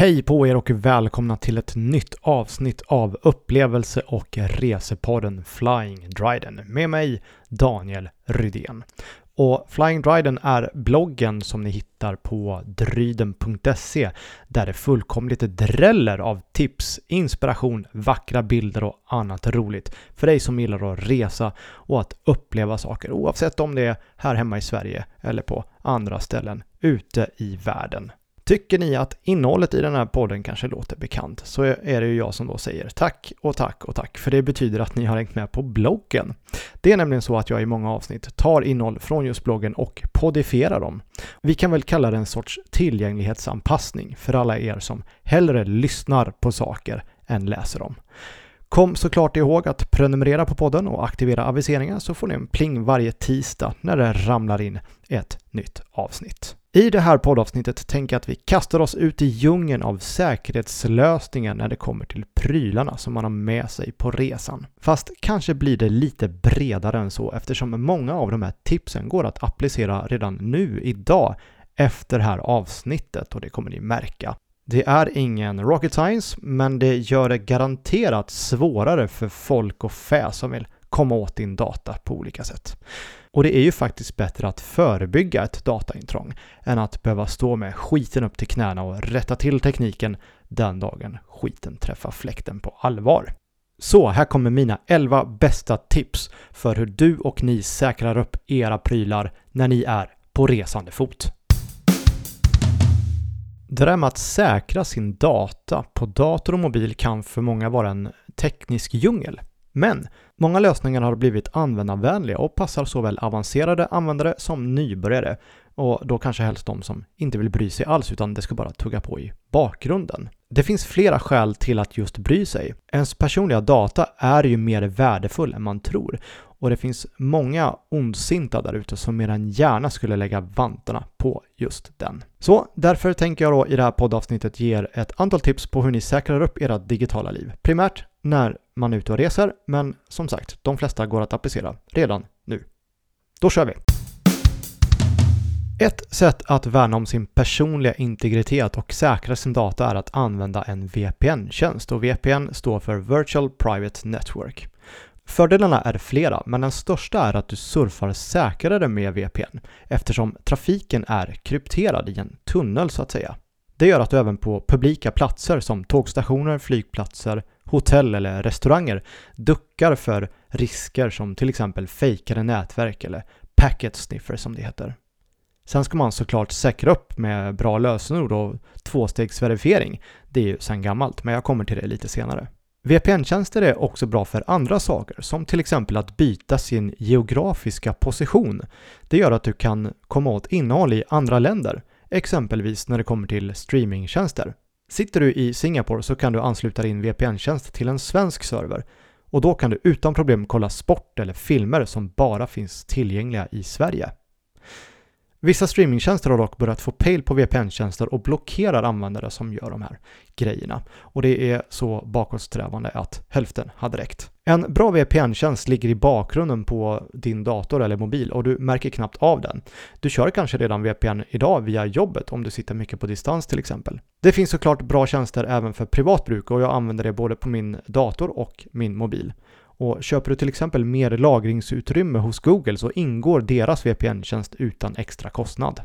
Hej på er och välkomna till ett nytt avsnitt av upplevelse och resepodden Flying Dryden med mig Daniel Rydén. Och Flying Dryden är bloggen som ni hittar på dryden.se där det fullkomligt dräller av tips, inspiration, vackra bilder och annat roligt för dig som gillar att resa och att uppleva saker oavsett om det är här hemma i Sverige eller på andra ställen ute i världen. Tycker ni att innehållet i den här podden kanske låter bekant så är det ju jag som då säger tack och tack och tack för det betyder att ni har hängt med på bloggen. Det är nämligen så att jag i många avsnitt tar innehåll från just bloggen och podifierar dem. Vi kan väl kalla det en sorts tillgänglighetsanpassning för alla er som hellre lyssnar på saker än läser dem. Kom såklart ihåg att prenumerera på podden och aktivera aviseringar så får ni en pling varje tisdag när det ramlar in ett nytt avsnitt. I det här poddavsnittet tänker jag att vi kastar oss ut i djungeln av säkerhetslösningar när det kommer till prylarna som man har med sig på resan. Fast kanske blir det lite bredare än så eftersom många av de här tipsen går att applicera redan nu, idag, efter det här avsnittet och det kommer ni märka. Det är ingen rocket science, men det gör det garanterat svårare för folk och fä som vill komma åt din data på olika sätt. Och det är ju faktiskt bättre att förebygga ett dataintrång än att behöva stå med skiten upp till knäna och rätta till tekniken den dagen skiten träffar fläkten på allvar. Så här kommer mina 11 bästa tips för hur du och ni säkrar upp era prylar när ni är på resande fot. Det där med att säkra sin data på dator och mobil kan för många vara en teknisk djungel. Men många lösningar har blivit användarvänliga och passar såväl avancerade användare som nybörjare och då kanske helst de som inte vill bry sig alls utan det ska bara tugga på i bakgrunden. Det finns flera skäl till att just bry sig. Ens personliga data är ju mer värdefull än man tror och det finns många ondsinta där ute som mer än gärna skulle lägga vantarna på just den. Så därför tänker jag då i det här poddavsnittet ge er ett antal tips på hur ni säkrar upp era digitala liv. Primärt när man är ute och reser, men som sagt, de flesta går att applicera redan nu. Då kör vi! Ett sätt att värna om sin personliga integritet och säkra sin data är att använda en VPN-tjänst och VPN står för Virtual Private Network. Fördelarna är flera, men den största är att du surfar säkrare med VPN eftersom trafiken är krypterad i en tunnel så att säga. Det gör att du även på publika platser som tågstationer, flygplatser, hotell eller restauranger duckar för risker som till exempel fejkade nätverk eller packet sniffer som det heter. Sen ska man såklart säkra upp med bra lösenord och tvåstegsverifiering. Det är ju sedan gammalt, men jag kommer till det lite senare. VPN-tjänster är också bra för andra saker, som till exempel att byta sin geografiska position. Det gör att du kan komma åt innehåll i andra länder, exempelvis när det kommer till streamingtjänster. Sitter du i Singapore så kan du ansluta din VPN-tjänst till en svensk server och då kan du utan problem kolla sport eller filmer som bara finns tillgängliga i Sverige. Vissa streamingtjänster har dock börjat få pejl på VPN-tjänster och blockerar användare som gör de här grejerna. Och det är så bakåtsträvande att hälften hade räckt. En bra VPN-tjänst ligger i bakgrunden på din dator eller mobil och du märker knappt av den. Du kör kanske redan VPN idag via jobbet om du sitter mycket på distans till exempel. Det finns såklart bra tjänster även för privat bruk och jag använder det både på min dator och min mobil. Och köper du till exempel mer lagringsutrymme hos Google så ingår deras VPN-tjänst utan extra kostnad.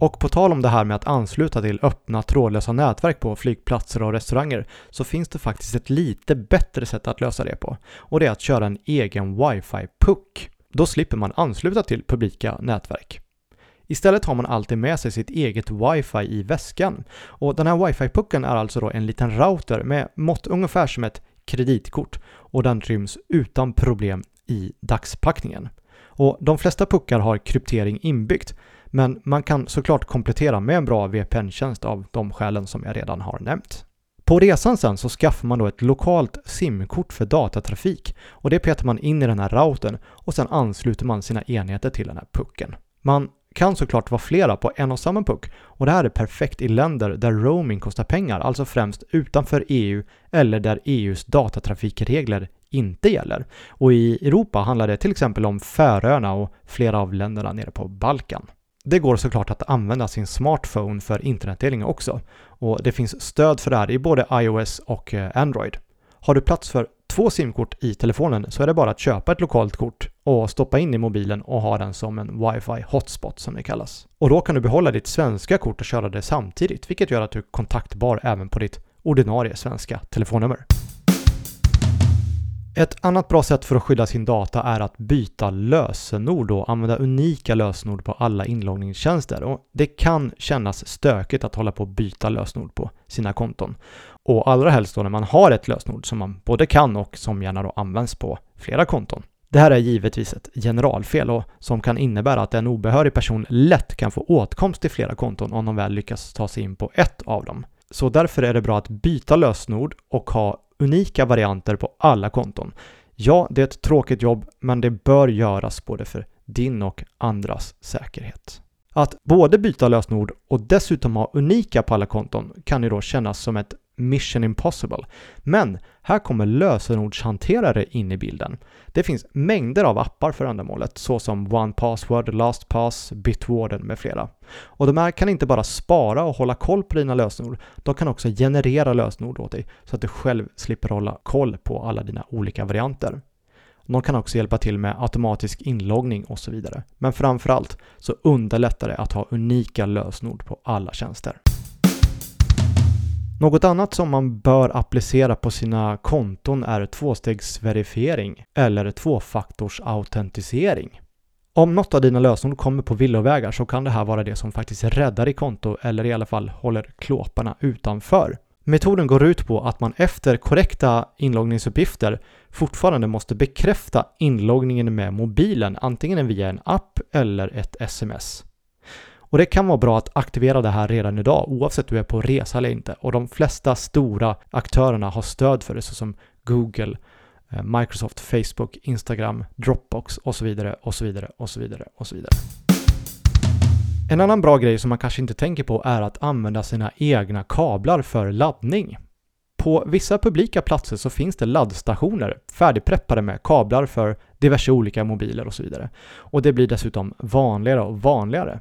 Och på tal om det här med att ansluta till öppna trådlösa nätverk på flygplatser och restauranger så finns det faktiskt ett lite bättre sätt att lösa det på. Och det är att köra en egen wifi-puck. Då slipper man ansluta till publika nätverk. Istället har man alltid med sig sitt eget wifi i väskan. Och den här wifi-pucken är alltså då en liten router med mått ungefär som ett kreditkort och den ryms utan problem i dagspackningen. Och de flesta puckar har kryptering inbyggt men man kan såklart komplettera med en bra VPN-tjänst av de skälen som jag redan har nämnt. På resan sen så skaffar man då ett lokalt SIM-kort för datatrafik och det petar man in i den här routern och sen ansluter man sina enheter till den här pucken. Man kan såklart vara flera på en och samma puck och det här är perfekt i länder där roaming kostar pengar, alltså främst utanför EU eller där EUs datatrafikregler inte gäller. Och i Europa handlar det till exempel om Färöarna och flera av länderna nere på Balkan. Det går såklart att använda sin smartphone för internetdelning också och det finns stöd för det här i både iOS och eh, Android. Har du plats för två simkort i telefonen så är det bara att köpa ett lokalt kort och stoppa in i mobilen och ha den som en wifi hotspot som det kallas. Och då kan du behålla ditt svenska kort och köra det samtidigt, vilket gör att du är kontaktbar även på ditt ordinarie svenska telefonnummer. Ett annat bra sätt för att skydda sin data är att byta lösenord och använda unika lösenord på alla inloggningstjänster. Och det kan kännas stökigt att hålla på att byta lösenord på sina konton. Och allra helst då när man har ett lösenord som man både kan och som gärna då används på flera konton. Det här är givetvis ett generalfel och som kan innebära att en obehörig person lätt kan få åtkomst till flera konton om de väl lyckas ta sig in på ett av dem. Så därför är det bra att byta lösenord och ha unika varianter på alla konton. Ja, det är ett tråkigt jobb, men det bör göras både för din och andras säkerhet. Att både byta lösenord och dessutom ha unika på alla konton kan ju då kännas som ett mission impossible. Men här kommer lösenordshanterare in i bilden. Det finns mängder av appar för ändamålet såsom OnePassword, LastPass, Bitwarden med flera. Och de här kan inte bara spara och hålla koll på dina lösenord, de kan också generera lösenord åt dig så att du själv slipper hålla koll på alla dina olika varianter. De kan också hjälpa till med automatisk inloggning och så vidare. Men framförallt så underlättar det att ha unika lösenord på alla tjänster. Något annat som man bör applicera på sina konton är tvåstegsverifiering eller tvåfaktorsautentisering. Om något av dina lösenord kommer på villovägar så kan det här vara det som faktiskt räddar ditt konto eller i alla fall håller klåparna utanför. Metoden går ut på att man efter korrekta inloggningsuppgifter fortfarande måste bekräfta inloggningen med mobilen, antingen via en app eller ett sms. Och det kan vara bra att aktivera det här redan idag oavsett om du är på resa eller inte. Och de flesta stora aktörerna har stöd för det såsom Google, eh, Microsoft, Facebook, Instagram, Dropbox och så vidare och så vidare och så vidare och så vidare. En annan bra grej som man kanske inte tänker på är att använda sina egna kablar för laddning. På vissa publika platser så finns det laddstationer färdigpreppade med kablar för diverse olika mobiler och så vidare. Och det blir dessutom vanligare och vanligare.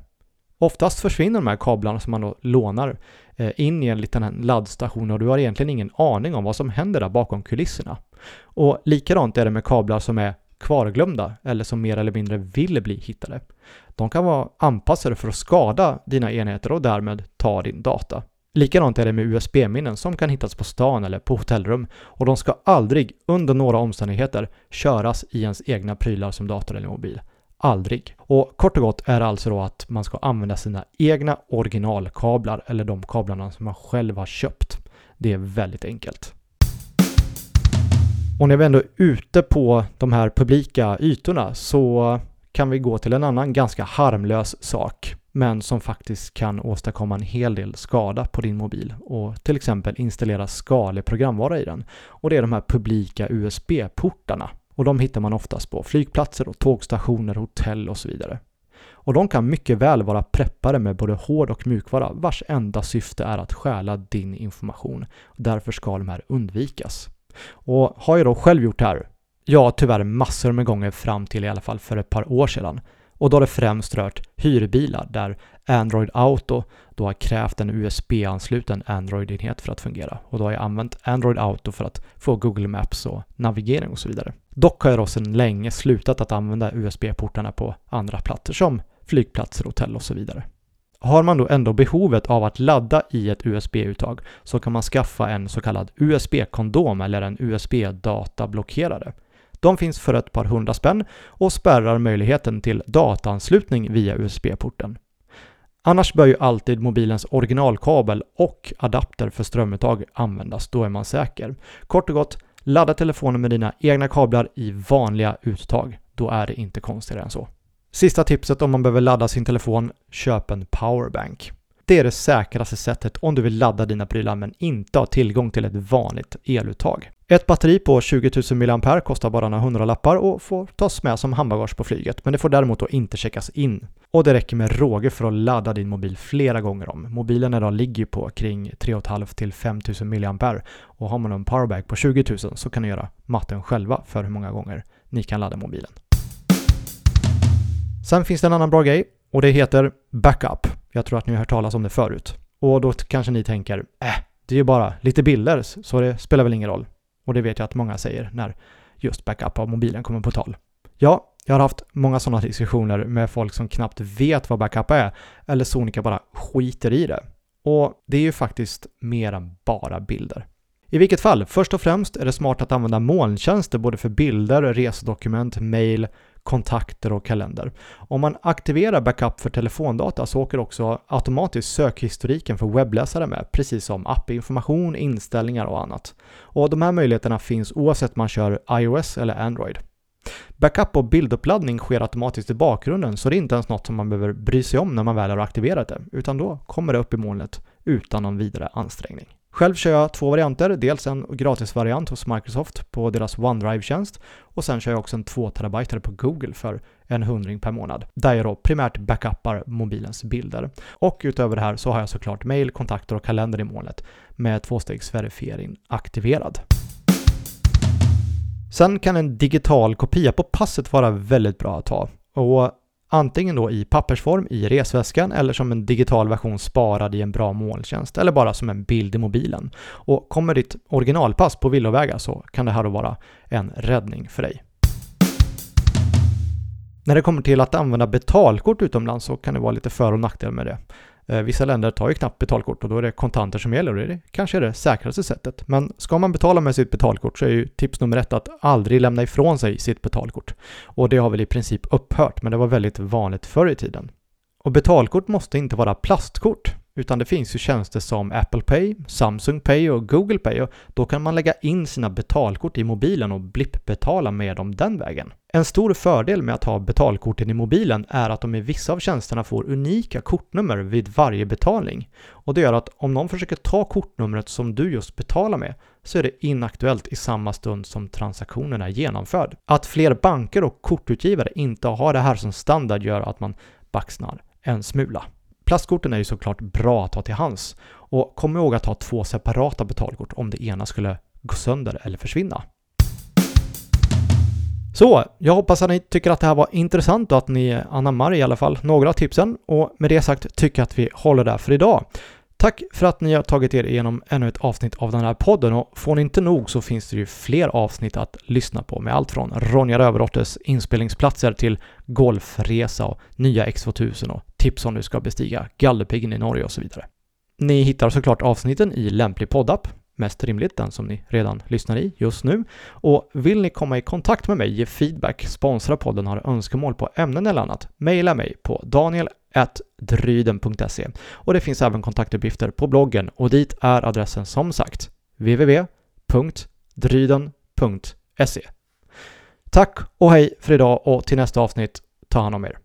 Oftast försvinner de här kablarna som man då lånar eh, in i en liten laddstation och du har egentligen ingen aning om vad som händer där bakom kulisserna. Och likadant är det med kablar som är kvarglömda eller som mer eller mindre vill bli hittade. De kan vara anpassade för att skada dina enheter och därmed ta din data. Likadant är det med USB-minnen som kan hittas på stan eller på hotellrum och de ska aldrig under några omständigheter köras i ens egna prylar som dator eller mobil aldrig. Och kort och gott är det alltså då att man ska använda sina egna originalkablar eller de kablarna som man själv har köpt. Det är väldigt enkelt. Och när vi ändå är ute på de här publika ytorna så kan vi gå till en annan ganska harmlös sak men som faktiskt kan åstadkomma en hel del skada på din mobil och till exempel installera skadlig programvara i den. Och det är de här publika USB-portarna. Och de hittar man oftast på flygplatser och tågstationer, hotell och så vidare. Och de kan mycket väl vara preppade med både hård och mjukvara vars enda syfte är att stjäla din information. Därför ska de här undvikas. Och har jag då själv gjort det här? Ja, tyvärr massor med gånger fram till i alla fall för ett par år sedan. Och då har det främst rört hyrbilar där Android Auto då har krävt en USB-ansluten Android-enhet för att fungera. Och då har jag använt Android Auto för att få Google Maps och navigering och så vidare. Dock har jag då sedan länge slutat att använda USB-portarna på andra platser som flygplatser, hotell och så vidare. Har man då ändå behovet av att ladda i ett USB-uttag så kan man skaffa en så kallad USB-kondom eller en USB-datablockerare. De finns för ett par hundra spänn och spärrar möjligheten till dataanslutning via USB-porten. Annars bör ju alltid mobilens originalkabel och adapter för strömuttag användas, då är man säker. Kort och gott, ladda telefonen med dina egna kablar i vanliga uttag. Då är det inte konstigare än så. Sista tipset om man behöver ladda sin telefon, köp en powerbank. Det är det säkraste sättet om du vill ladda dina prylar men inte har tillgång till ett vanligt eluttag. Ett batteri på 20 000 mAh kostar bara några hundralappar och får tas med som handbagage på flyget, men det får däremot då inte checkas in. Och det räcker med råge för att ladda din mobil flera gånger om. Mobilen idag ligger på kring 3,5 till 5 000 mAh och har man en powerbank på 20 000 så kan ni göra matten själva för hur många gånger ni kan ladda mobilen. Sen finns det en annan bra grej. och det heter Backup. Jag tror att ni har hört talas om det förut. Och då kanske ni tänker, äh, det är ju bara lite bilder så det spelar väl ingen roll. Och det vet jag att många säger när just backup av mobilen kommer på tal. Ja, jag har haft många sådana diskussioner med folk som knappt vet vad backup är eller Sonica bara skiter i det. Och det är ju faktiskt mer än bara bilder. I vilket fall, först och främst är det smart att använda molntjänster både för bilder, resedokument, mail, kontakter och kalender. Om man aktiverar backup för telefondata så åker också automatiskt sökhistoriken för webbläsare med, precis som appinformation, inställningar och annat. Och de här möjligheterna finns oavsett om man kör iOS eller Android. Backup och bilduppladdning sker automatiskt i bakgrunden så det är inte ens något som man behöver bry sig om när man väl har aktiverat det, utan då kommer det upp i molnet utan någon vidare ansträngning. Själv kör jag två varianter, dels en gratisvariant hos Microsoft på deras OneDrive-tjänst och sen kör jag också en 2 TB på Google för en hundring per månad, där jag då primärt backuppar mobilens bilder. Och utöver det här så har jag såklart mail, kontakter och kalender i molnet med tvåstegsverifiering aktiverad. Sen kan en digital kopia på passet vara väldigt bra att ha. Och Antingen då i pappersform i resväskan eller som en digital version sparad i en bra molntjänst eller bara som en bild i mobilen. Och kommer ditt originalpass på villovägar så kan det här då vara en räddning för dig. När det kommer till att använda betalkort utomlands så kan det vara lite för och nackdelar med det. Eh, vissa länder tar ju knappt betalkort och då är det kontanter som gäller och det är kanske det säkraste sättet. Men ska man betala med sitt betalkort så är ju tips nummer ett att aldrig lämna ifrån sig sitt betalkort. Och det har väl i princip upphört, men det var väldigt vanligt förr i tiden. Och betalkort måste inte vara plastkort. Utan det finns ju tjänster som Apple Pay, Samsung Pay och Google Pay och då kan man lägga in sina betalkort i mobilen och blippbetala med dem den vägen. En stor fördel med att ha betalkorten i mobilen är att de i vissa av tjänsterna får unika kortnummer vid varje betalning. Och det gör att om någon försöker ta kortnumret som du just betalar med så är det inaktuellt i samma stund som transaktionen är genomförd. Att fler banker och kortutgivare inte har det här som standard gör att man baxnar en smula. Plastkorten är ju såklart bra att ha till hands och kom ihåg att ha två separata betalkort om det ena skulle gå sönder eller försvinna. Så, jag hoppas att ni tycker att det här var intressant och att ni anammar i alla fall några av tipsen och med det sagt tycker jag att vi håller där för idag. Tack för att ni har tagit er igenom ännu ett avsnitt av den här podden och får ni inte nog så finns det ju fler avsnitt att lyssna på med allt från Ronja Rövardotters inspelningsplatser till golfresa och nya X2000 och tips om du ska bestiga Galdhöpiggen i Norge och så vidare. Ni hittar såklart avsnitten i lämplig poddapp, mest rimligt den som ni redan lyssnar i just nu. Och vill ni komma i kontakt med mig, ge feedback, sponsra podden, har önskemål på ämnen eller annat, mejla mig på dryden.se och det finns även kontaktuppgifter på bloggen. Och dit är adressen som sagt www.dryden.se Tack och hej för idag och till nästa avsnitt, ta hand om er.